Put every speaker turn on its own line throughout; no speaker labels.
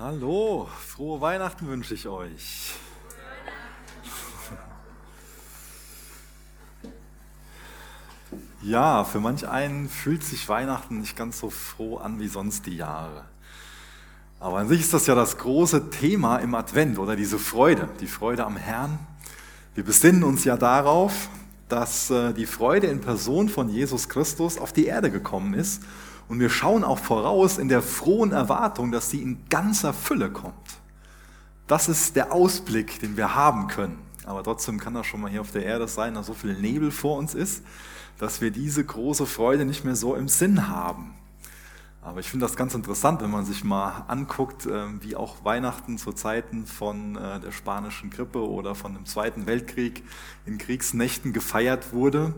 Hallo, frohe Weihnachten wünsche ich euch. Ja, für manch einen fühlt sich Weihnachten nicht ganz so froh an wie sonst die Jahre. Aber an sich ist das ja das große Thema im Advent oder diese Freude, die Freude am Herrn. Wir besinnen uns ja darauf, dass äh, die Freude in Person von Jesus Christus auf die Erde gekommen ist und wir schauen auch voraus in der frohen Erwartung, dass sie in ganzer Fülle kommt. Das ist der Ausblick, den wir haben können. Aber trotzdem kann das schon mal hier auf der Erde sein, dass so viel Nebel vor uns ist, dass wir diese große Freude nicht mehr so im Sinn haben. Aber ich finde das ganz interessant, wenn man sich mal anguckt, ähm, wie auch Weihnachten zu Zeiten von äh, der spanischen Grippe oder von dem Zweiten Weltkrieg in Kriegsnächten gefeiert wurde.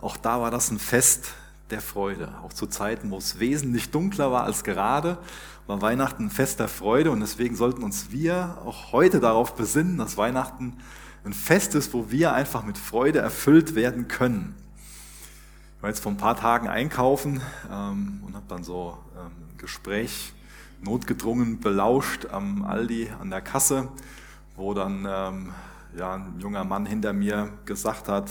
Auch da war das ein Fest der Freude. Auch zu Zeiten, wo es wesentlich dunkler war als gerade, war Weihnachten ein Fest der Freude und deswegen sollten uns wir auch heute darauf besinnen, dass Weihnachten ein Fest ist, wo wir einfach mit Freude erfüllt werden können. Ich war jetzt vor ein paar Tagen einkaufen ähm, und habe dann so ähm, ein Gespräch notgedrungen belauscht am Aldi an der Kasse, wo dann ähm, ja, ein junger Mann hinter mir gesagt hat,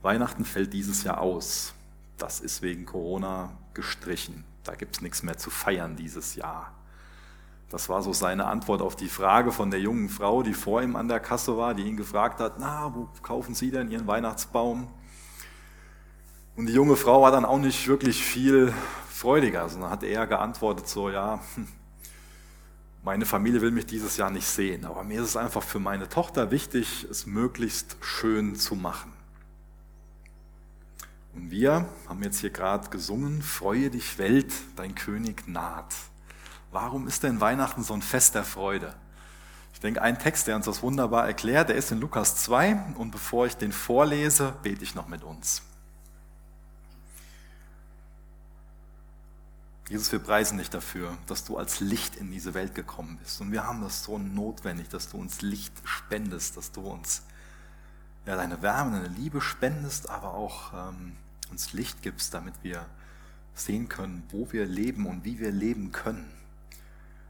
Weihnachten fällt dieses Jahr aus das ist wegen Corona gestrichen. Da gibt es nichts mehr zu feiern dieses Jahr. Das war so seine Antwort auf die Frage von der jungen Frau, die vor ihm an der Kasse war, die ihn gefragt hat, na, wo kaufen Sie denn Ihren Weihnachtsbaum? Und die junge Frau war dann auch nicht wirklich viel freudiger, sondern hat eher geantwortet so, ja, hm, meine Familie will mich dieses Jahr nicht sehen, aber mir ist es einfach für meine Tochter wichtig, es möglichst schön zu machen. Und wir haben jetzt hier gerade gesungen, Freue dich Welt, dein König naht. Warum ist denn Weihnachten so ein Fest der Freude? Ich denke, ein Text, der uns das wunderbar erklärt, der ist in Lukas 2 und bevor ich den vorlese, bete ich noch mit uns. Jesus, wir preisen dich dafür, dass du als Licht in diese Welt gekommen bist. Und wir haben das so notwendig, dass du uns Licht spendest, dass du uns ja, deine Wärme, deine Liebe spendest, aber auch ähm, uns Licht gibst, damit wir sehen können, wo wir leben und wie wir leben können.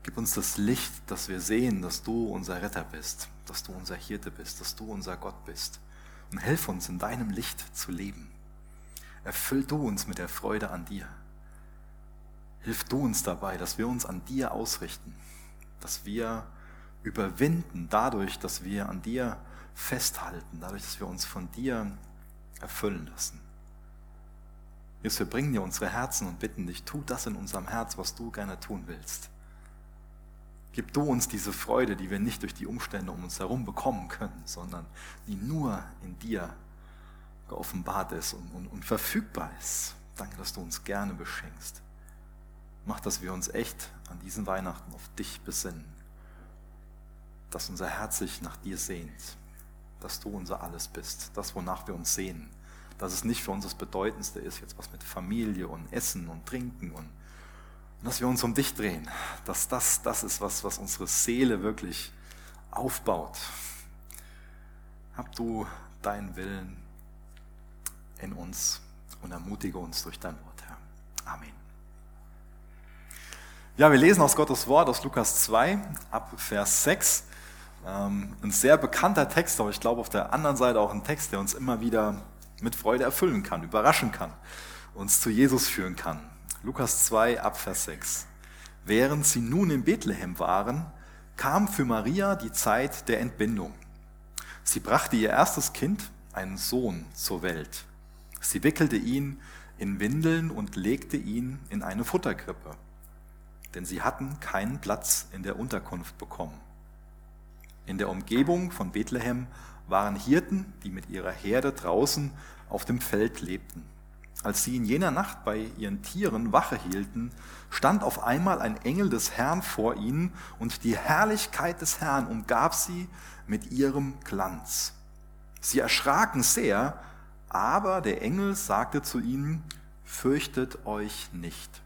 Gib uns das Licht, dass wir sehen, dass du unser Retter bist, dass du unser Hirte bist, dass du unser Gott bist. Und helf uns, in deinem Licht zu leben. Erfüll du uns mit der Freude an dir. Hilf du uns dabei, dass wir uns an dir ausrichten, dass wir überwinden dadurch, dass wir an dir festhalten, dadurch, dass wir uns von dir erfüllen lassen. Jesus, wir bringen dir unsere Herzen und bitten dich, tu das in unserem Herz, was du gerne tun willst. Gib du uns diese Freude, die wir nicht durch die Umstände um uns herum bekommen können, sondern die nur in dir geoffenbart ist und, und, und verfügbar ist. Danke, dass du uns gerne beschenkst. Mach, dass wir uns echt an diesen Weihnachten auf dich besinnen, dass unser Herz sich nach dir sehnt, dass du unser Alles bist, das, wonach wir uns sehen dass es nicht für uns das Bedeutendste ist, jetzt was mit Familie und Essen und Trinken und, und dass wir uns um dich drehen, dass das das ist, was, was unsere Seele wirklich aufbaut. Hab du deinen Willen in uns und ermutige uns durch dein Wort, Herr. Amen. Ja, wir lesen aus Gottes Wort aus Lukas 2 ab Vers 6. Ähm, ein sehr bekannter Text, aber ich glaube auf der anderen Seite auch ein Text, der uns immer wieder mit Freude erfüllen kann, überraschen kann, uns zu Jesus führen kann. Lukas 2 Abvers 6. Während sie nun in Bethlehem waren, kam für Maria die Zeit der Entbindung. Sie brachte ihr erstes Kind, einen Sohn, zur Welt. Sie wickelte ihn in Windeln und legte ihn in eine Futterkrippe, denn sie hatten keinen Platz in der Unterkunft bekommen. In der Umgebung von Bethlehem waren Hirten, die mit ihrer Herde draußen auf dem Feld lebten. Als sie in jener Nacht bei ihren Tieren Wache hielten, stand auf einmal ein Engel des Herrn vor ihnen und die Herrlichkeit des Herrn umgab sie mit ihrem Glanz. Sie erschraken sehr, aber der Engel sagte zu ihnen, fürchtet euch nicht.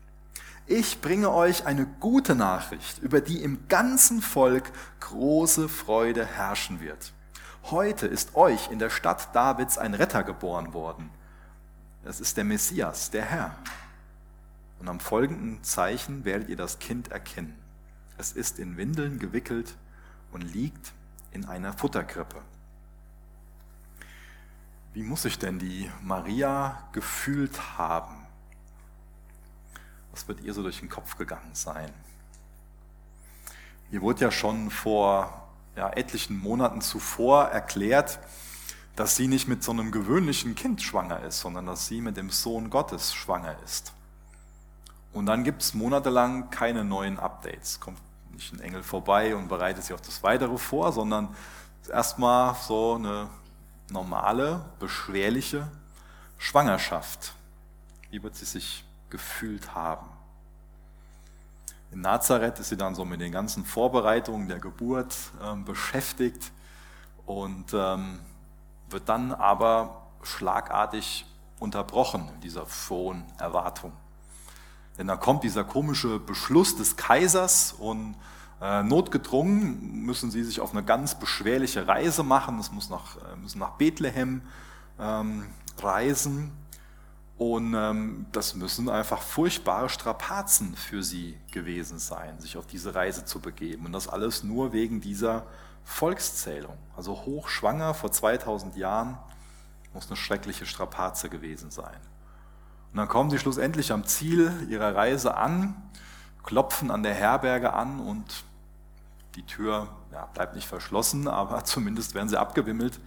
Ich bringe euch eine gute Nachricht, über die im ganzen Volk große Freude herrschen wird. Heute ist euch in der Stadt Davids ein Retter geboren worden. Es ist der Messias, der Herr. Und am folgenden Zeichen werdet ihr das Kind erkennen. Es ist in Windeln gewickelt und liegt in einer Futterkrippe. Wie muss sich denn die Maria gefühlt haben? Was wird ihr so durch den Kopf gegangen sein? Hier wurde ja schon vor ja, etlichen Monaten zuvor erklärt, dass sie nicht mit so einem gewöhnlichen Kind schwanger ist, sondern dass sie mit dem Sohn Gottes schwanger ist. Und dann gibt es monatelang keine neuen Updates. Kommt nicht ein Engel vorbei und bereitet sich auf das Weitere vor, sondern erstmal so eine normale, beschwerliche Schwangerschaft. Wie wird sie sich gefühlt haben? In Nazareth ist sie dann so mit den ganzen Vorbereitungen der Geburt ähm, beschäftigt und ähm, wird dann aber schlagartig unterbrochen in dieser frohen Erwartung. Denn dann kommt dieser komische Beschluss des Kaisers und äh, notgedrungen müssen sie sich auf eine ganz beschwerliche Reise machen. Es muss nach, äh, müssen nach Bethlehem ähm, reisen. Und ähm, das müssen einfach furchtbare Strapazen für sie gewesen sein, sich auf diese Reise zu begeben. Und das alles nur wegen dieser Volkszählung. Also hochschwanger vor 2000 Jahren muss eine schreckliche Strapaze gewesen sein. Und dann kommen sie schlussendlich am Ziel ihrer Reise an, klopfen an der Herberge an und die Tür ja, bleibt nicht verschlossen, aber zumindest werden sie abgewimmelt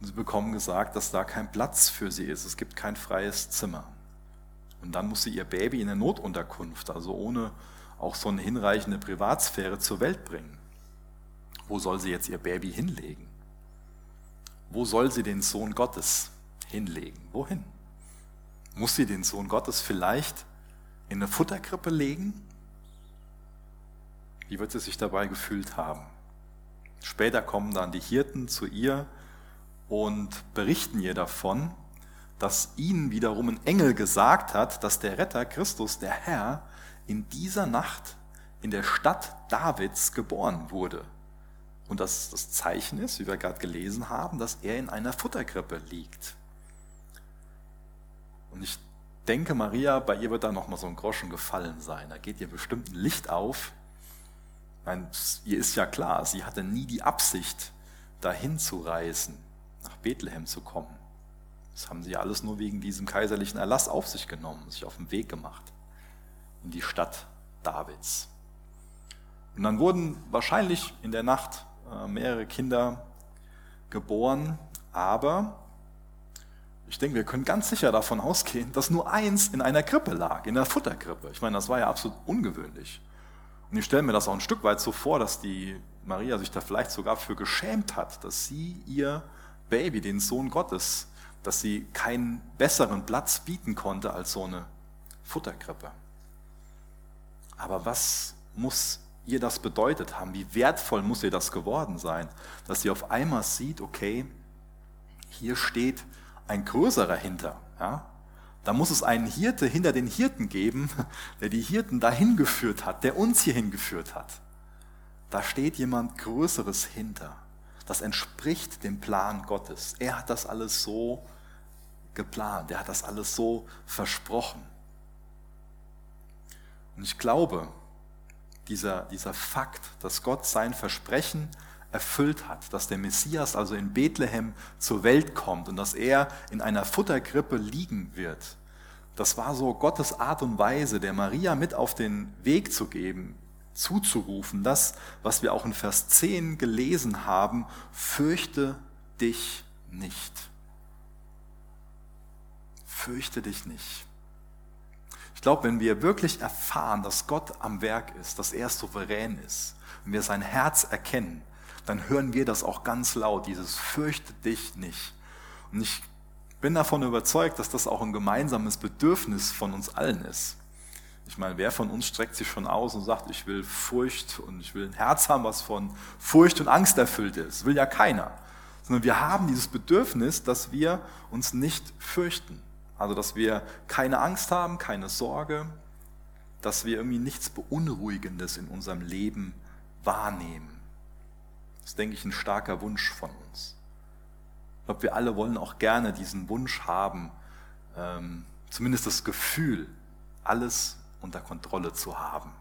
sie bekommen gesagt, dass da kein Platz für sie ist. Es gibt kein freies Zimmer. Und dann muss sie ihr Baby in eine Notunterkunft, also ohne auch so eine hinreichende Privatsphäre zur Welt bringen. Wo soll sie jetzt ihr Baby hinlegen? Wo soll sie den Sohn Gottes hinlegen? Wohin? Muss sie den Sohn Gottes vielleicht in eine Futterkrippe legen? Wie wird sie sich dabei gefühlt haben? Später kommen dann die Hirten zu ihr und berichten ihr davon, dass ihnen wiederum ein Engel gesagt hat, dass der Retter Christus, der Herr, in dieser Nacht in der Stadt Davids geboren wurde. Und dass das Zeichen ist, wie wir gerade gelesen haben, dass er in einer Futterkrippe liegt. Und ich denke, Maria, bei ihr wird da nochmal so ein Groschen gefallen sein. Da geht ihr bestimmt ein Licht auf. Meine, ihr ist ja klar, sie hatte nie die Absicht, dahin zu reisen, nach Bethlehem zu kommen. Das haben sie alles nur wegen diesem kaiserlichen Erlass auf sich genommen, sich auf den Weg gemacht in die Stadt Davids. Und dann wurden wahrscheinlich in der Nacht äh, mehrere Kinder geboren, aber ich denke, wir können ganz sicher davon ausgehen, dass nur eins in einer Krippe lag, in der Futterkrippe. Ich meine, das war ja absolut ungewöhnlich. Und ich stelle mir das auch ein Stück weit so vor, dass die Maria sich da vielleicht sogar für geschämt hat, dass sie ihr Baby, den Sohn Gottes, dass sie keinen besseren Platz bieten konnte als so eine Futterkrippe. Aber was muss ihr das bedeutet haben? Wie wertvoll muss ihr das geworden sein, dass sie auf einmal sieht, okay, hier steht ein größerer hinter. Ja? Da muss es einen Hirte hinter den Hirten geben, der die Hirten dahin geführt hat, der uns hierhin geführt hat. Da steht jemand Größeres hinter. Das entspricht dem Plan Gottes. Er hat das alles so geplant. Er hat das alles so versprochen. Und ich glaube, dieser, dieser Fakt, dass Gott sein Versprechen erfüllt hat, dass der Messias also in Bethlehem zur Welt kommt und dass er in einer Futterkrippe liegen wird. Das war so Gottes Art und Weise, der Maria mit auf den Weg zu geben, zuzurufen, das, was wir auch in Vers 10 gelesen haben, fürchte dich nicht. Fürchte dich nicht. Ich glaube, wenn wir wirklich erfahren, dass Gott am Werk ist, dass er souverän ist, wenn wir sein Herz erkennen, dann hören wir das auch ganz laut, dieses fürchte dich nicht. Und ich bin davon überzeugt, dass das auch ein gemeinsames Bedürfnis von uns allen ist. Ich meine, wer von uns streckt sich schon aus und sagt, ich will Furcht und ich will ein Herz haben, was von Furcht und Angst erfüllt ist? Will ja keiner. Sondern wir haben dieses Bedürfnis, dass wir uns nicht fürchten. Also, dass wir keine Angst haben, keine Sorge, dass wir irgendwie nichts Beunruhigendes in unserem Leben wahrnehmen. Das ist, denke ich, ein starker Wunsch von uns. Ich glaube, wir alle wollen auch gerne diesen Wunsch haben, ähm, zumindest das Gefühl, alles unter Kontrolle zu haben.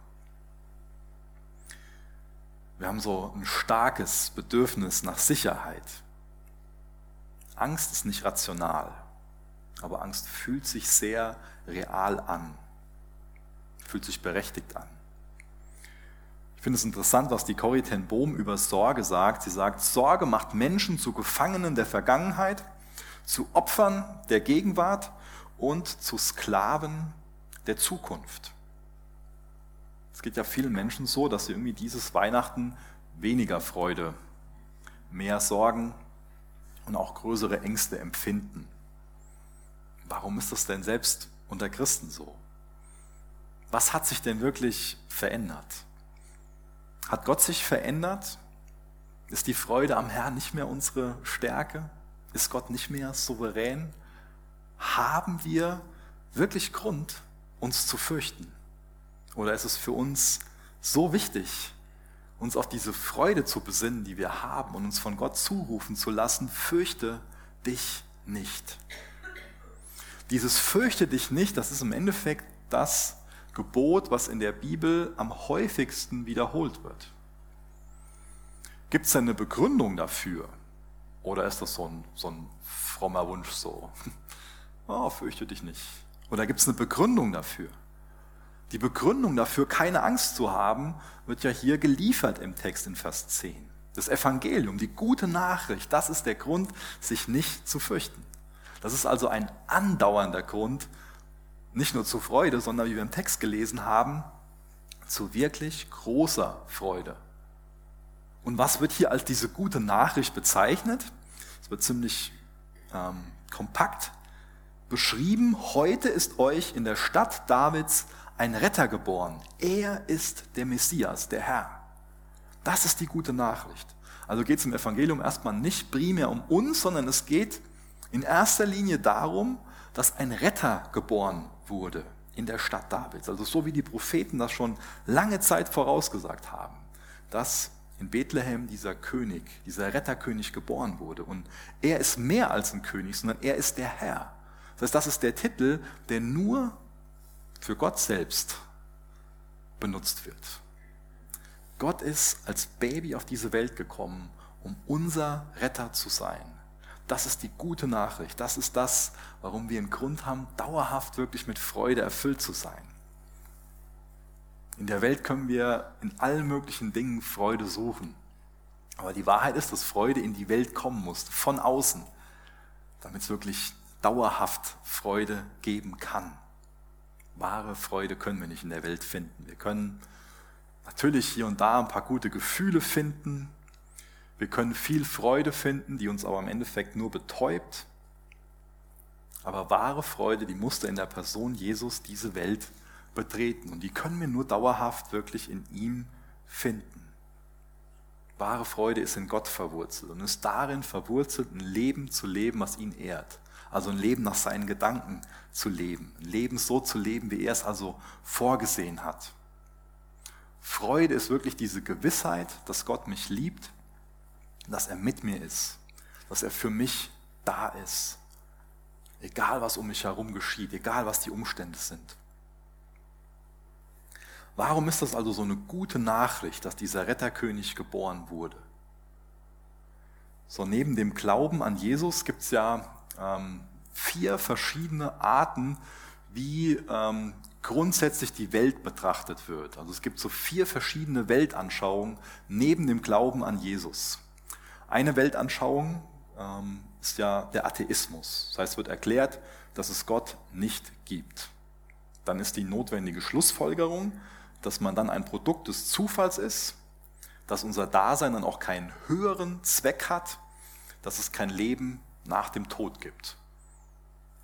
Wir haben so ein starkes Bedürfnis nach Sicherheit. Angst ist nicht rational, aber Angst fühlt sich sehr real an, fühlt sich berechtigt an. Ich finde es interessant, was die Corrie ten Bohm über Sorge sagt. Sie sagt, Sorge macht Menschen zu Gefangenen der Vergangenheit, zu Opfern der Gegenwart und zu Sklaven der Zukunft. Es geht ja vielen Menschen so, dass sie irgendwie dieses Weihnachten weniger Freude, mehr Sorgen und auch größere Ängste empfinden. Warum ist das denn selbst unter Christen so? Was hat sich denn wirklich verändert? Hat Gott sich verändert? Ist die Freude am Herrn nicht mehr unsere Stärke? Ist Gott nicht mehr souverän? Haben wir wirklich Grund, uns zu fürchten? Oder ist es für uns so wichtig, uns auf diese Freude zu besinnen, die wir haben und uns von Gott zurufen zu lassen, fürchte dich nicht. Dieses fürchte dich nicht, das ist im Endeffekt das, Gebot, was in der Bibel am häufigsten wiederholt wird. Gibt es denn eine Begründung dafür? Oder ist das so ein, so ein frommer Wunsch so? Oh, fürchte dich nicht. Oder gibt es eine Begründung dafür? Die Begründung dafür, keine Angst zu haben, wird ja hier geliefert im Text in Vers 10. Das Evangelium, die gute Nachricht, das ist der Grund, sich nicht zu fürchten. Das ist also ein andauernder Grund, nicht nur zu Freude, sondern wie wir im Text gelesen haben, zu wirklich großer Freude. Und was wird hier als diese gute Nachricht bezeichnet? Es wird ziemlich ähm, kompakt beschrieben. Heute ist euch in der Stadt Davids ein Retter geboren. Er ist der Messias, der Herr. Das ist die gute Nachricht. Also geht es im Evangelium erstmal nicht primär um uns, sondern es geht in erster Linie darum, dass ein Retter geboren wurde in der Stadt Davids. Also so wie die Propheten das schon lange Zeit vorausgesagt haben, dass in Bethlehem dieser König, dieser Retterkönig geboren wurde. Und er ist mehr als ein König, sondern er ist der Herr. Das heißt, das ist der Titel, der nur für Gott selbst benutzt wird. Gott ist als Baby auf diese Welt gekommen, um unser Retter zu sein. Das ist die gute Nachricht. Das ist das, warum wir einen Grund haben, dauerhaft wirklich mit Freude erfüllt zu sein. In der Welt können wir in allen möglichen Dingen Freude suchen. Aber die Wahrheit ist, dass Freude in die Welt kommen muss, von außen, damit es wirklich dauerhaft Freude geben kann. Wahre Freude können wir nicht in der Welt finden. Wir können natürlich hier und da ein paar gute Gefühle finden, wir können viel Freude finden, die uns aber im Endeffekt nur betäubt. Aber wahre Freude, die musste in der Person Jesus diese Welt betreten. Und die können wir nur dauerhaft wirklich in ihm finden. Wahre Freude ist in Gott verwurzelt und ist darin verwurzelt, ein Leben zu leben, was ihn ehrt. Also ein Leben nach seinen Gedanken zu leben. Ein Leben so zu leben, wie er es also vorgesehen hat. Freude ist wirklich diese Gewissheit, dass Gott mich liebt dass er mit mir ist, dass er für mich da ist. Egal, was um mich herum geschieht, egal, was die Umstände sind. Warum ist das also so eine gute Nachricht, dass dieser Retterkönig geboren wurde? So, neben dem Glauben an Jesus gibt es ja ähm, vier verschiedene Arten, wie ähm, grundsätzlich die Welt betrachtet wird. Also es gibt so vier verschiedene Weltanschauungen neben dem Glauben an Jesus. Eine Weltanschauung ähm, ist ja der Atheismus. Das heißt, es wird erklärt, dass es Gott nicht gibt. Dann ist die notwendige Schlussfolgerung, dass man dann ein Produkt des Zufalls ist, dass unser Dasein dann auch keinen höheren Zweck hat, dass es kein Leben nach dem Tod gibt.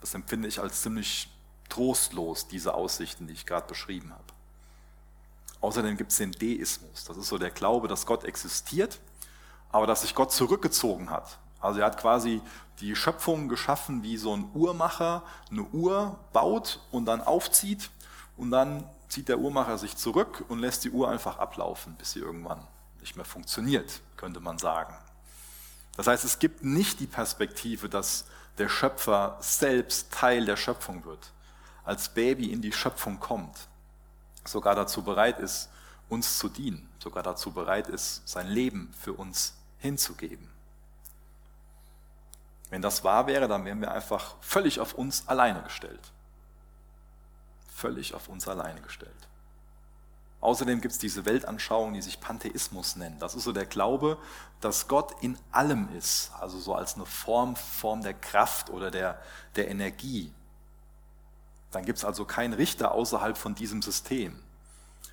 Das empfinde ich als ziemlich trostlos, diese Aussichten, die ich gerade beschrieben habe. Außerdem gibt es den Deismus. Das ist so der Glaube, dass Gott existiert aber dass sich Gott zurückgezogen hat. Also er hat quasi die Schöpfung geschaffen, wie so ein Uhrmacher eine Uhr baut und dann aufzieht und dann zieht der Uhrmacher sich zurück und lässt die Uhr einfach ablaufen, bis sie irgendwann nicht mehr funktioniert, könnte man sagen. Das heißt, es gibt nicht die Perspektive, dass der Schöpfer selbst Teil der Schöpfung wird, als Baby in die Schöpfung kommt, sogar dazu bereit ist, uns zu dienen, sogar dazu bereit ist, sein Leben für uns hinzugeben. Wenn das wahr wäre, dann wären wir einfach völlig auf uns alleine gestellt. Völlig auf uns alleine gestellt. Außerdem gibt es diese Weltanschauung, die sich Pantheismus nennt. Das ist so der Glaube, dass Gott in allem ist, also so als eine Form, Form der Kraft oder der, der Energie. Dann gibt es also keinen Richter außerhalb von diesem System.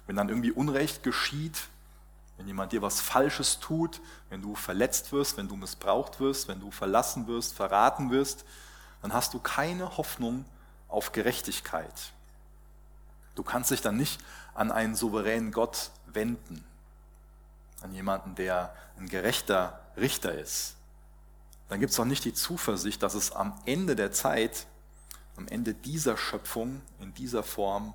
Wenn dann irgendwie Unrecht geschieht, wenn jemand dir was Falsches tut, wenn du verletzt wirst, wenn du missbraucht wirst, wenn du verlassen wirst, verraten wirst, dann hast du keine Hoffnung auf Gerechtigkeit. Du kannst dich dann nicht an einen souveränen Gott wenden, an jemanden, der ein gerechter Richter ist. Dann gibt es auch nicht die Zuversicht, dass es am Ende der Zeit, am Ende dieser Schöpfung, in dieser Form,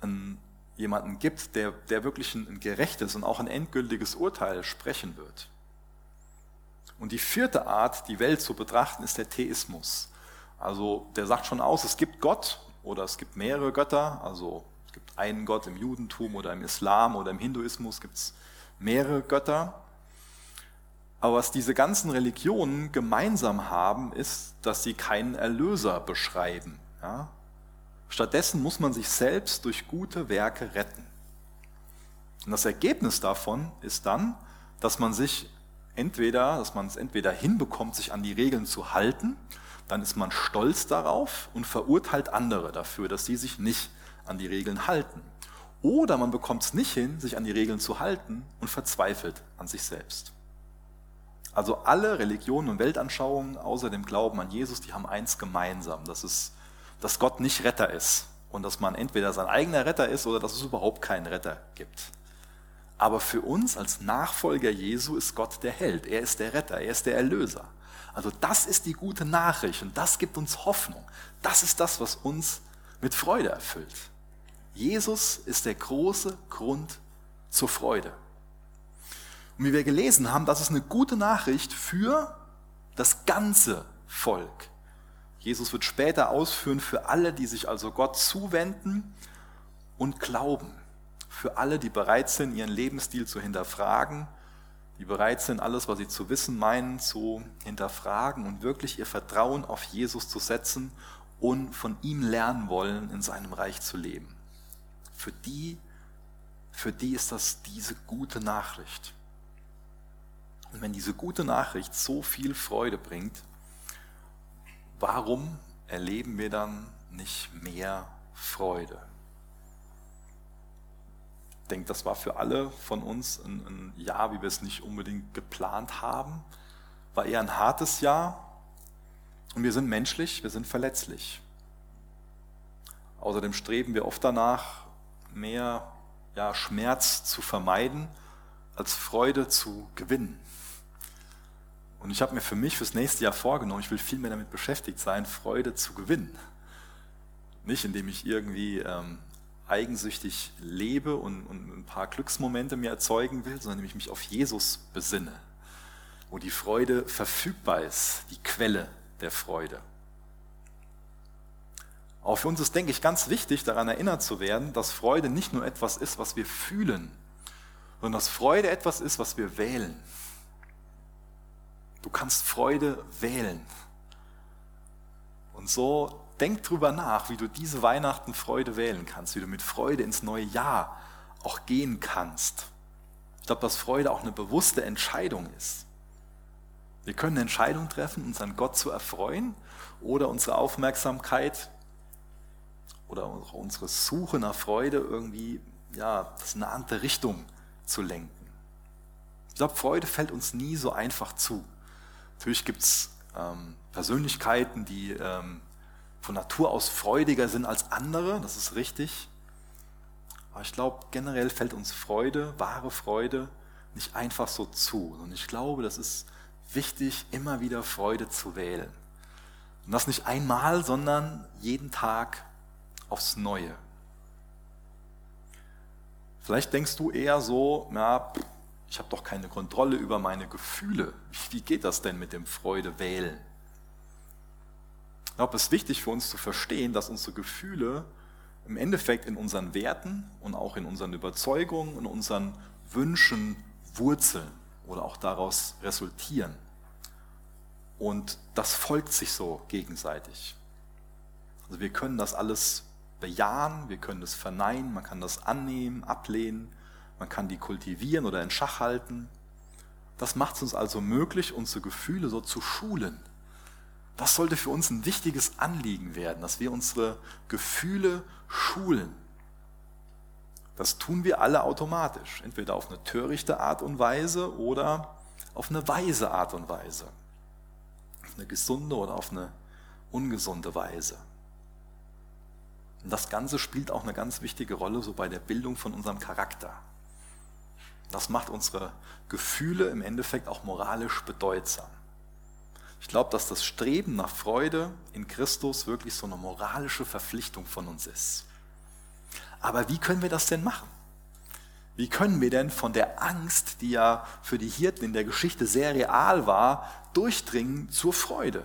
einen, jemanden gibt, der, der wirklich ein, ein gerechtes und auch ein endgültiges Urteil sprechen wird. Und die vierte Art, die Welt zu betrachten, ist der Theismus. Also der sagt schon aus, es gibt Gott oder es gibt mehrere Götter, also einen Gott im Judentum oder im Islam oder im Hinduismus gibt es mehrere Götter. Aber was diese ganzen Religionen gemeinsam haben, ist, dass sie keinen Erlöser beschreiben. Ja? Stattdessen muss man sich selbst durch gute Werke retten. Und das Ergebnis davon ist dann, dass man sich entweder, dass man es entweder hinbekommt, sich an die Regeln zu halten, dann ist man stolz darauf und verurteilt andere dafür, dass sie sich nicht an die Regeln halten. Oder man bekommt es nicht hin, sich an die Regeln zu halten und verzweifelt an sich selbst. Also alle Religionen und Weltanschauungen außer dem Glauben an Jesus, die haben eins gemeinsam, das ist, dass Gott nicht Retter ist und dass man entweder sein eigener Retter ist oder dass es überhaupt keinen Retter gibt. Aber für uns als Nachfolger Jesu ist Gott der Held, er ist der Retter, er ist der Erlöser. Also das ist die gute Nachricht und das gibt uns Hoffnung. Das ist das, was uns mit Freude erfüllt. Jesus ist der große Grund zur Freude. Und wie wir gelesen haben, das ist eine gute Nachricht für das ganze Volk. Jesus wird später ausführen für alle, die sich also Gott zuwenden und glauben. Für alle, die bereit sind, ihren Lebensstil zu hinterfragen, die bereit sind, alles, was sie zu wissen meinen, zu hinterfragen und wirklich ihr Vertrauen auf Jesus zu setzen und von ihm lernen wollen, in seinem Reich zu leben. Für die, für die ist das diese gute Nachricht. Und wenn diese gute Nachricht so viel Freude bringt, warum erleben wir dann nicht mehr Freude? Ich denke, das war für alle von uns ein, ein Jahr, wie wir es nicht unbedingt geplant haben. War eher ein hartes Jahr, und wir sind menschlich, wir sind verletzlich. Außerdem streben wir oft danach, mehr ja, Schmerz zu vermeiden, als Freude zu gewinnen. Und ich habe mir für mich fürs nächste Jahr vorgenommen, ich will viel mehr damit beschäftigt sein, Freude zu gewinnen. Nicht indem ich irgendwie ähm, eigensüchtig lebe und, und ein paar Glücksmomente mir erzeugen will, sondern indem ich mich auf Jesus besinne, wo die Freude verfügbar ist, die Quelle der Freude. Auch für uns ist, denke ich, ganz wichtig, daran erinnert zu werden, dass Freude nicht nur etwas ist, was wir fühlen, sondern dass Freude etwas ist, was wir wählen. Du kannst Freude wählen. Und so denk drüber nach, wie du diese Weihnachten Freude wählen kannst, wie du mit Freude ins neue Jahr auch gehen kannst. Ich glaube, dass Freude auch eine bewusste Entscheidung ist. Wir können eine Entscheidung treffen, uns an Gott zu erfreuen oder unsere Aufmerksamkeit oder unsere Suche nach Freude irgendwie ja, das in eine andere Richtung zu lenken. Ich glaube, Freude fällt uns nie so einfach zu. Natürlich gibt es ähm, Persönlichkeiten, die ähm, von Natur aus freudiger sind als andere, das ist richtig. Aber ich glaube, generell fällt uns Freude, wahre Freude, nicht einfach so zu. Und ich glaube, das ist wichtig, immer wieder Freude zu wählen. Und das nicht einmal, sondern jeden Tag aufs Neue. Vielleicht denkst du eher so, na, ich habe doch keine Kontrolle über meine Gefühle. Wie geht das denn mit dem Freude wählen? Ich glaube, es ist wichtig für uns zu verstehen, dass unsere Gefühle im Endeffekt in unseren Werten und auch in unseren Überzeugungen und unseren Wünschen wurzeln oder auch daraus resultieren. Und das folgt sich so gegenseitig. Also wir können das alles bejahen, wir können das verneinen, man kann das annehmen, ablehnen, man kann die kultivieren oder in Schach halten. Das macht es uns also möglich, unsere Gefühle so zu schulen. Das sollte für uns ein wichtiges Anliegen werden, dass wir unsere Gefühle schulen. Das tun wir alle automatisch, entweder auf eine törichte Art und Weise oder auf eine weise Art und Weise. Auf eine gesunde oder auf eine ungesunde Weise. Und das Ganze spielt auch eine ganz wichtige Rolle so bei der Bildung von unserem Charakter. Das macht unsere Gefühle im Endeffekt auch moralisch bedeutsam. Ich glaube, dass das Streben nach Freude in Christus wirklich so eine moralische Verpflichtung von uns ist. Aber wie können wir das denn machen? Wie können wir denn von der Angst, die ja für die Hirten in der Geschichte sehr real war, durchdringen zur Freude?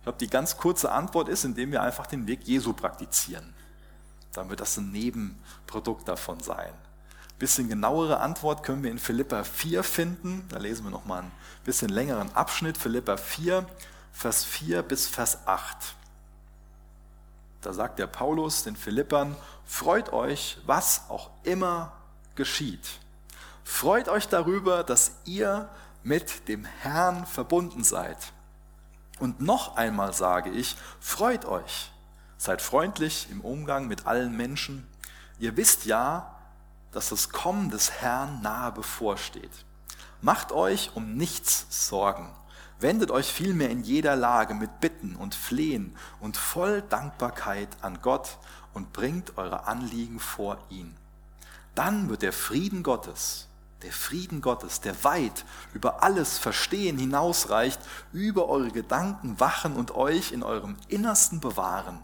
Ich glaube, die ganz kurze Antwort ist, indem wir einfach den Weg Jesu praktizieren. Dann wird das ein Nebenprodukt davon sein bisschen genauere Antwort können wir in Philippa 4 finden. Da lesen wir nochmal einen bisschen längeren Abschnitt. Philippa 4, Vers 4 bis Vers 8. Da sagt der Paulus den Philippern, freut euch, was auch immer geschieht. Freut euch darüber, dass ihr mit dem Herrn verbunden seid. Und noch einmal sage ich, freut euch. Seid freundlich im Umgang mit allen Menschen. Ihr wisst ja, dass das Kommen des Herrn nahe bevorsteht. Macht euch um nichts Sorgen. Wendet euch vielmehr in jeder Lage mit Bitten und Flehen und voll Dankbarkeit an Gott und bringt eure Anliegen vor ihn. Dann wird der Frieden Gottes, der Frieden Gottes, der weit über alles Verstehen hinausreicht, über eure Gedanken wachen und euch in eurem Innersten bewahren,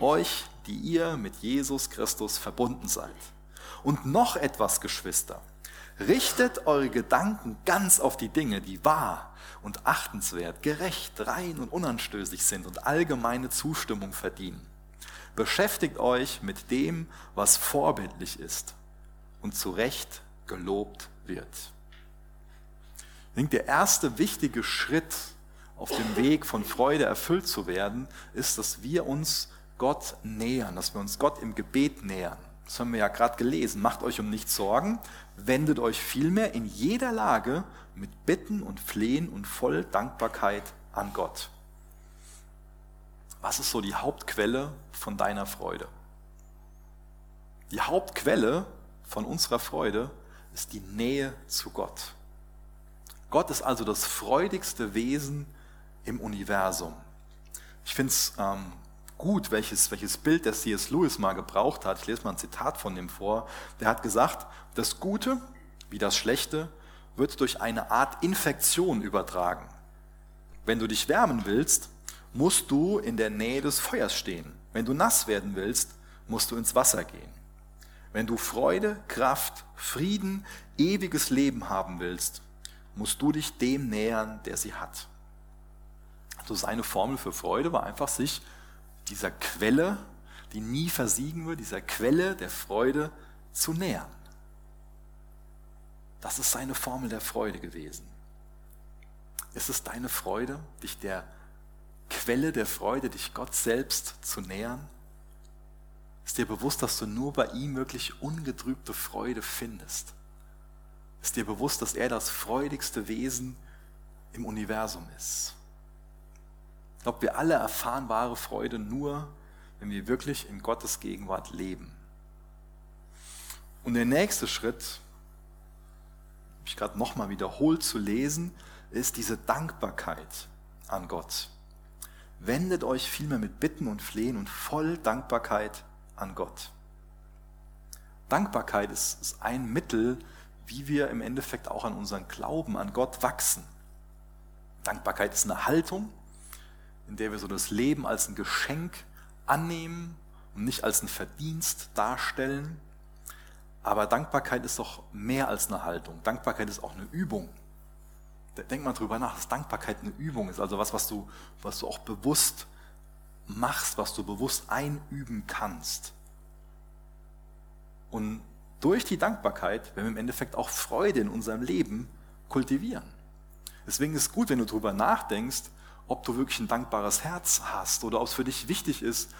euch, die ihr mit Jesus Christus verbunden seid. Und noch etwas, Geschwister. Richtet eure Gedanken ganz auf die Dinge, die wahr und achtenswert, gerecht, rein und unanstößig sind und allgemeine Zustimmung verdienen. Beschäftigt euch mit dem, was vorbildlich ist und zu Recht gelobt wird. Ich denke, der erste wichtige Schritt auf dem Weg von Freude erfüllt zu werden, ist, dass wir uns Gott nähern, dass wir uns Gott im Gebet nähern. Das haben wir ja gerade gelesen. Macht euch um nichts Sorgen, wendet euch vielmehr in jeder Lage mit Bitten und Flehen und voll Dankbarkeit an Gott. Was ist so die Hauptquelle von deiner Freude? Die Hauptquelle von unserer Freude ist die Nähe zu Gott. Gott ist also das freudigste Wesen im Universum. Ich finde es ähm, gut, welches, welches Bild der C.S. Lewis mal gebraucht hat. Ich lese mal ein Zitat von ihm vor. Der hat gesagt, das Gute wie das Schlechte wird durch eine Art Infektion übertragen. Wenn du dich wärmen willst, musst du in der Nähe des Feuers stehen. Wenn du nass werden willst, musst du ins Wasser gehen. Wenn du Freude, Kraft, Frieden, ewiges Leben haben willst, musst du dich dem nähern, der sie hat. Also seine Formel für Freude war einfach, sich dieser Quelle, die nie versiegen wird, dieser Quelle der Freude zu nähern. Das ist seine Formel der Freude gewesen. Ist es deine Freude, dich der Quelle der Freude, dich Gott selbst zu nähern? Ist dir bewusst, dass du nur bei ihm wirklich ungetrübte Freude findest? Ist dir bewusst, dass er das freudigste Wesen im Universum ist? Ich glaube, wir alle erfahren wahre Freude nur, wenn wir wirklich in Gottes Gegenwart leben. Und der nächste Schritt, habe ich gerade nochmal wiederholt zu lesen, ist diese Dankbarkeit an Gott. Wendet euch vielmehr mit Bitten und Flehen und voll Dankbarkeit an Gott. Dankbarkeit ist, ist ein Mittel, wie wir im Endeffekt auch an unseren Glauben an Gott wachsen. Dankbarkeit ist eine Haltung, in der wir so das Leben als ein Geschenk annehmen und nicht als ein Verdienst darstellen. Aber Dankbarkeit ist doch mehr als eine Haltung. Dankbarkeit ist auch eine Übung. Denk mal drüber nach, dass Dankbarkeit eine Übung ist. Also was, was du, was du auch bewusst machst, was du bewusst einüben kannst. Und durch die Dankbarkeit werden wir im Endeffekt auch Freude in unserem Leben kultivieren. Deswegen ist es gut, wenn du darüber nachdenkst, ob du wirklich ein dankbares Herz hast oder ob es für dich wichtig ist,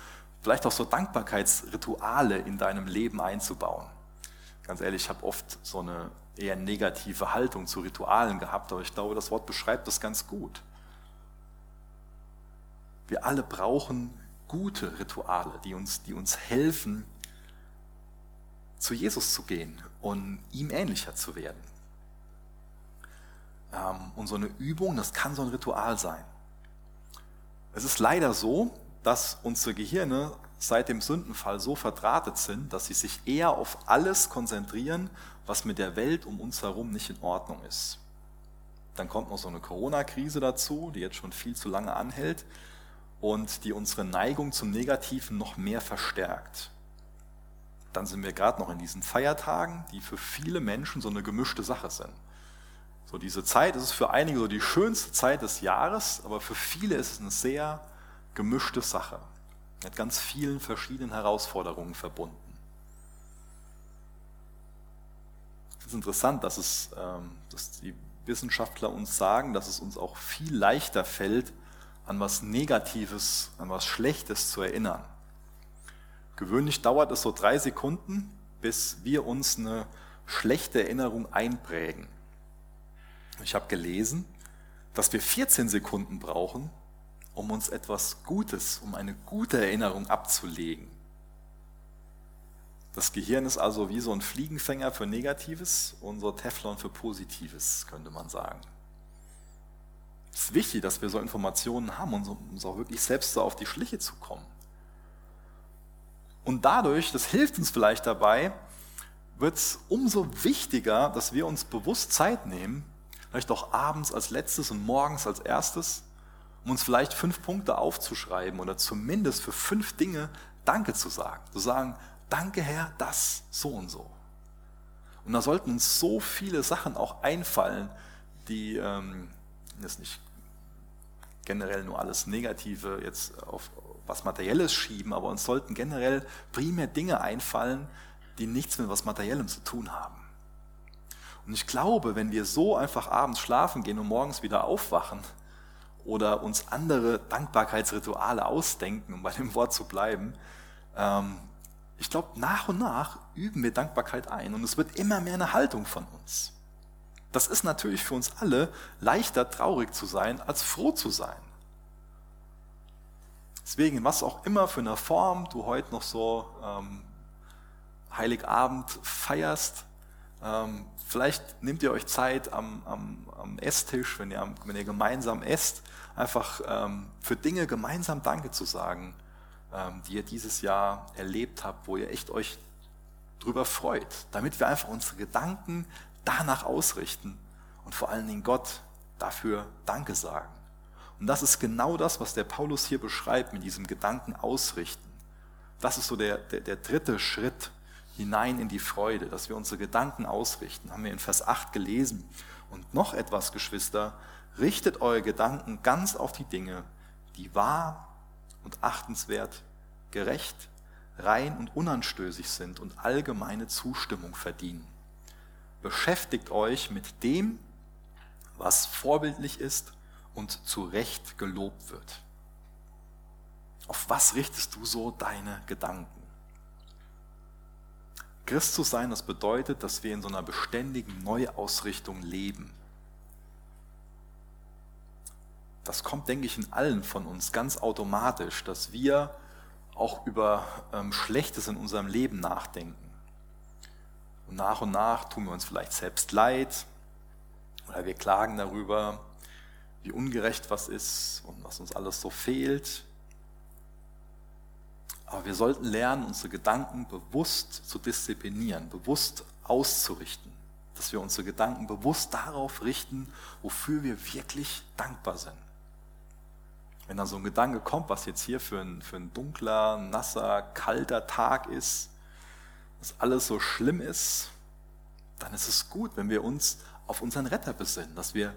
vielleicht auch so Dankbarkeitsrituale in deinem Leben einzubauen. Ganz ehrlich, ich habe oft so eine eher negative Haltung zu Ritualen gehabt, aber ich glaube, das Wort beschreibt das ganz gut. Wir alle brauchen gute Rituale, die uns, die uns helfen, zu Jesus zu gehen und ihm ähnlicher zu werden. Ähm, und so eine Übung, das kann so ein Ritual sein. Es ist leider so, dass unsere Gehirne seit dem Sündenfall so verdrahtet sind, dass sie sich eher auf alles konzentrieren, was mit der Welt um uns herum nicht in Ordnung ist. Dann kommt noch so eine Corona-Krise dazu, die jetzt schon viel zu lange anhält und die unsere Neigung zum Negativen noch mehr verstärkt. Dann sind wir gerade noch in diesen Feiertagen, die für viele Menschen so eine gemischte Sache sind. So diese Zeit ist es für einige so die schönste Zeit des Jahres, aber für viele ist es eine sehr gemischte Sache. Mit ganz vielen verschiedenen Herausforderungen verbunden. Es ist interessant, dass, es, ähm, dass die Wissenschaftler uns sagen, dass es uns auch viel leichter fällt, an was Negatives, an was Schlechtes zu erinnern. Gewöhnlich dauert es so drei Sekunden, bis wir uns eine schlechte Erinnerung einprägen. Ich habe gelesen, dass wir 14 Sekunden brauchen, um uns etwas Gutes, um eine gute Erinnerung abzulegen. Das Gehirn ist also wie so ein Fliegenfänger für Negatives, unser Teflon für Positives, könnte man sagen. Es ist wichtig, dass wir so Informationen haben, um uns auch wirklich selbst so auf die Schliche zu kommen. Und dadurch, das hilft uns vielleicht dabei, wird es umso wichtiger, dass wir uns bewusst Zeit nehmen, vielleicht auch abends als letztes und morgens als erstes, um uns vielleicht fünf Punkte aufzuschreiben oder zumindest für fünf Dinge Danke zu sagen. Zu sagen, danke Herr, das so und so. Und da sollten uns so viele Sachen auch einfallen, die ähm, jetzt nicht generell nur alles Negative jetzt auf was Materielles schieben, aber uns sollten generell primär Dinge einfallen, die nichts mit was Materiellem zu tun haben. Und ich glaube, wenn wir so einfach abends schlafen gehen und morgens wieder aufwachen oder uns andere Dankbarkeitsrituale ausdenken, um bei dem Wort zu bleiben, ähm, ich glaube, nach und nach üben wir Dankbarkeit ein und es wird immer mehr eine Haltung von uns. Das ist natürlich für uns alle leichter traurig zu sein, als froh zu sein. Deswegen, was auch immer für eine Form du heute noch so ähm, Heiligabend feierst, ähm, vielleicht nehmt ihr euch Zeit am, am, am Esstisch, wenn ihr, wenn ihr gemeinsam esst, einfach ähm, für Dinge gemeinsam Danke zu sagen, ähm, die ihr dieses Jahr erlebt habt, wo ihr echt euch drüber freut, damit wir einfach unsere Gedanken danach ausrichten und vor allen Dingen Gott dafür Danke sagen. Und das ist genau das, was der Paulus hier beschreibt mit diesem Gedanken ausrichten. Das ist so der, der, der dritte Schritt hinein in die Freude, dass wir unsere Gedanken ausrichten. Haben wir in Vers 8 gelesen. Und noch etwas, Geschwister, richtet eure Gedanken ganz auf die Dinge, die wahr und achtenswert, gerecht, rein und unanstößig sind und allgemeine Zustimmung verdienen. Beschäftigt euch mit dem, was vorbildlich ist und zu Recht gelobt wird. Auf was richtest du so deine Gedanken? Christ zu sein, das bedeutet, dass wir in so einer beständigen Neuausrichtung leben. Das kommt, denke ich, in allen von uns ganz automatisch, dass wir auch über ähm, Schlechtes in unserem Leben nachdenken. Und nach und nach tun wir uns vielleicht selbst leid oder wir klagen darüber, wie ungerecht was ist und was uns alles so fehlt. Aber wir sollten lernen, unsere Gedanken bewusst zu disziplinieren, bewusst auszurichten. Dass wir unsere Gedanken bewusst darauf richten, wofür wir wirklich dankbar sind. Wenn da so ein Gedanke kommt, was jetzt hier für ein, für ein dunkler, nasser, kalter Tag ist, dass alles so schlimm ist, dann ist es gut, wenn wir uns auf unseren Retter besinnen, dass wir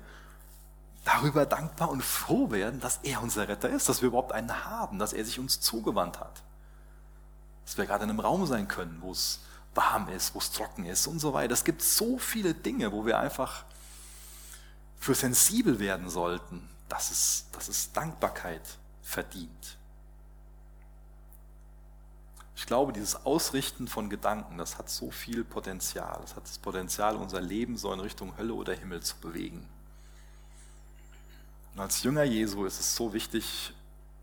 darüber dankbar und froh werden, dass er unser Retter ist, dass wir überhaupt einen haben, dass er sich uns zugewandt hat. Dass wir gerade in einem Raum sein können, wo es warm ist, wo es trocken ist und so weiter. Es gibt so viele Dinge, wo wir einfach für sensibel werden sollten, dass es, dass es Dankbarkeit verdient. Ich glaube, dieses Ausrichten von Gedanken, das hat so viel Potenzial. Das hat das Potenzial, unser Leben so in Richtung Hölle oder Himmel zu bewegen. Und als Jünger Jesu ist es so wichtig,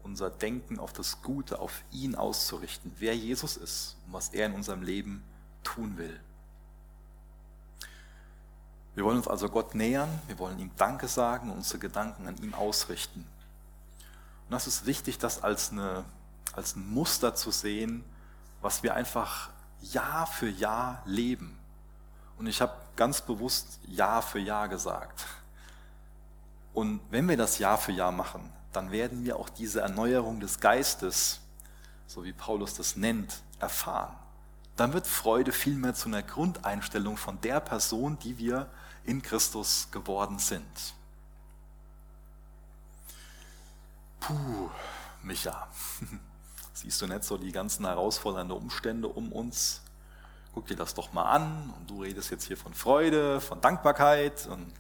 unser Denken auf das Gute, auf ihn auszurichten, wer Jesus ist und was er in unserem Leben tun will. Wir wollen uns also Gott nähern, wir wollen ihm Danke sagen und unsere Gedanken an ihm ausrichten. Und das ist wichtig, das als, eine, als ein Muster zu sehen, was wir einfach Jahr für Jahr leben. Und ich habe ganz bewusst Jahr für Jahr gesagt. Und wenn wir das Jahr für Jahr machen, dann werden wir auch diese Erneuerung des Geistes, so wie Paulus das nennt, erfahren. Dann wird Freude vielmehr zu einer Grundeinstellung von der Person, die wir in Christus geworden sind. Puh, Micha, siehst du nicht so die ganzen herausfordernden Umstände um uns? Guck dir das doch mal an und du redest jetzt hier von Freude, von Dankbarkeit und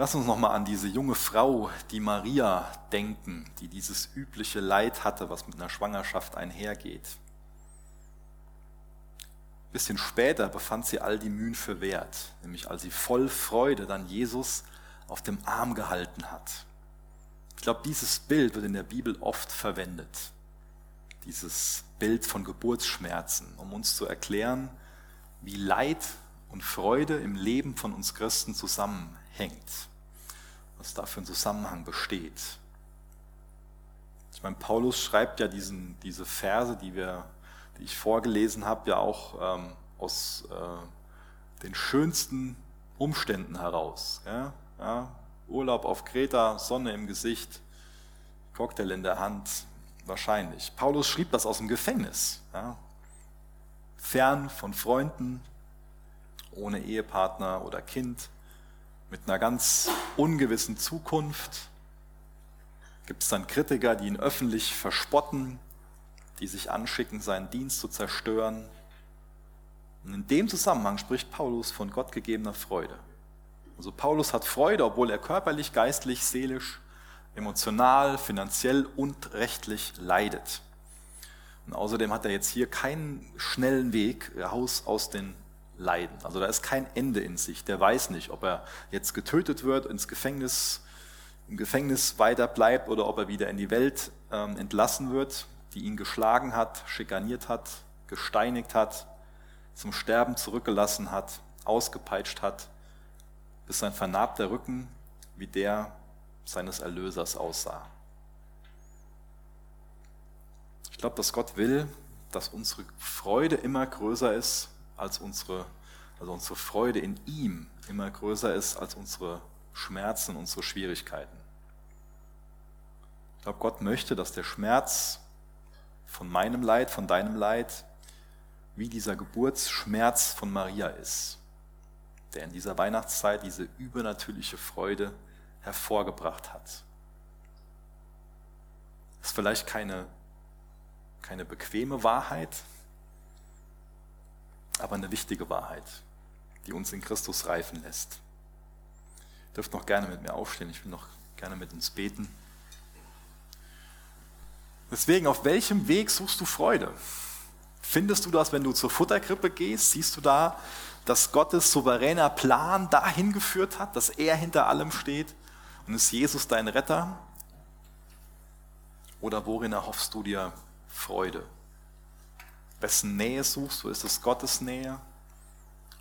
Lass uns nochmal an diese junge Frau, die Maria, denken, die dieses übliche Leid hatte, was mit einer Schwangerschaft einhergeht. Ein bisschen später befand sie all die Mühen für wert, nämlich als sie voll Freude dann Jesus auf dem Arm gehalten hat. Ich glaube, dieses Bild wird in der Bibel oft verwendet. Dieses Bild von Geburtsschmerzen, um uns zu erklären, wie Leid und Freude im Leben von uns Christen zusammenhängt, was da für ein Zusammenhang besteht. Ich meine, Paulus schreibt ja diesen, diese Verse, die, wir, die ich vorgelesen habe, ja auch ähm, aus äh, den schönsten Umständen heraus. Ja? Ja? Urlaub auf Kreta, Sonne im Gesicht, Cocktail in der Hand, wahrscheinlich. Paulus schrieb das aus dem Gefängnis. Ja? Fern von Freunden, ohne Ehepartner oder Kind, mit einer ganz ungewissen Zukunft. Gibt es dann Kritiker, die ihn öffentlich verspotten, die sich anschicken, seinen Dienst zu zerstören. Und in dem Zusammenhang spricht Paulus von gottgegebener Freude. Also Paulus hat Freude, obwohl er körperlich, geistlich, seelisch, emotional, finanziell und rechtlich leidet. Und außerdem hat er jetzt hier keinen schnellen Weg raus aus den Leiden. Also da ist kein Ende in sich. Der weiß nicht, ob er jetzt getötet wird, ins Gefängnis, im Gefängnis weiter bleibt oder ob er wieder in die Welt ähm, entlassen wird, die ihn geschlagen hat, schikaniert hat, gesteinigt hat, zum Sterben zurückgelassen hat, ausgepeitscht hat, bis sein vernarbter Rücken wie der seines Erlösers aussah. Ich glaube, dass Gott will, dass unsere Freude immer größer ist als unsere, also unsere Freude in ihm immer größer ist als unsere Schmerzen, unsere Schwierigkeiten. Ich glaube, Gott möchte, dass der Schmerz von meinem Leid, von deinem Leid, wie dieser Geburtsschmerz von Maria ist, der in dieser Weihnachtszeit diese übernatürliche Freude hervorgebracht hat. Das ist vielleicht keine, keine bequeme Wahrheit, aber eine wichtige Wahrheit, die uns in Christus reifen lässt. Ihr dürft noch gerne mit mir aufstehen, ich will noch gerne mit uns beten. Deswegen, auf welchem Weg suchst du Freude? Findest du das, wenn du zur Futterkrippe gehst? Siehst du da, dass Gottes souveräner Plan dahin geführt hat, dass er hinter allem steht? Und ist Jesus dein Retter? Oder worin erhoffst du dir Freude? Wessen Nähe suchst du? Ist es Gottes Nähe?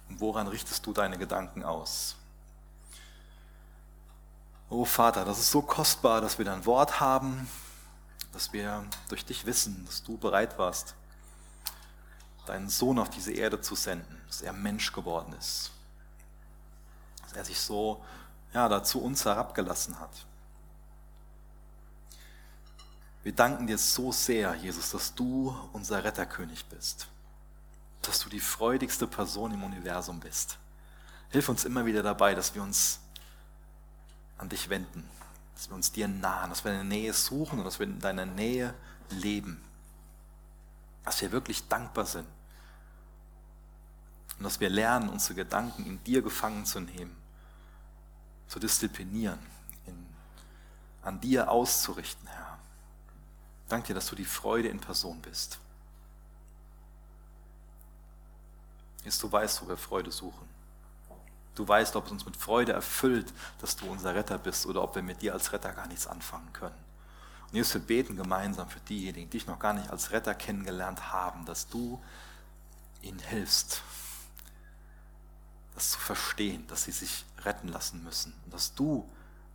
Und woran richtest du deine Gedanken aus? Oh Vater, das ist so kostbar, dass wir dein Wort haben, dass wir durch dich wissen, dass du bereit warst, deinen Sohn auf diese Erde zu senden, dass er Mensch geworden ist, dass er sich so ja, dazu uns herabgelassen hat. Wir danken dir so sehr, Jesus, dass du unser Retterkönig bist, dass du die freudigste Person im Universum bist. Hilf uns immer wieder dabei, dass wir uns an dich wenden, dass wir uns dir nahen, dass wir deine Nähe suchen und dass wir in deiner Nähe leben, dass wir wirklich dankbar sind Und dass wir lernen, unsere Gedanken in dir gefangen zu nehmen, zu disziplinieren, in, an dir auszurichten, Herr. Danke dir, dass du die Freude in Person bist. Ist, du weißt, wo wir Freude suchen. Du weißt, ob es uns mit Freude erfüllt, dass du unser Retter bist oder ob wir mit dir als Retter gar nichts anfangen können. Und Jesus, wir beten gemeinsam für diejenigen, die dich noch gar nicht als Retter kennengelernt haben, dass du ihnen hilfst, das zu verstehen, dass sie sich retten lassen müssen und dass du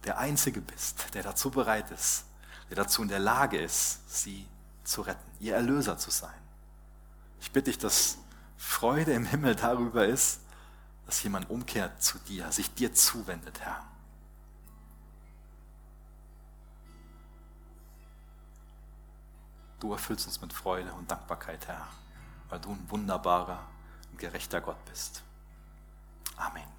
der Einzige bist, der dazu bereit ist, der dazu in der Lage ist, sie zu retten, ihr Erlöser zu sein. Ich bitte dich, dass Freude im Himmel darüber ist, dass jemand umkehrt zu dir, sich dir zuwendet, Herr. Du erfüllst uns mit Freude und Dankbarkeit, Herr, weil du ein wunderbarer und gerechter Gott bist. Amen.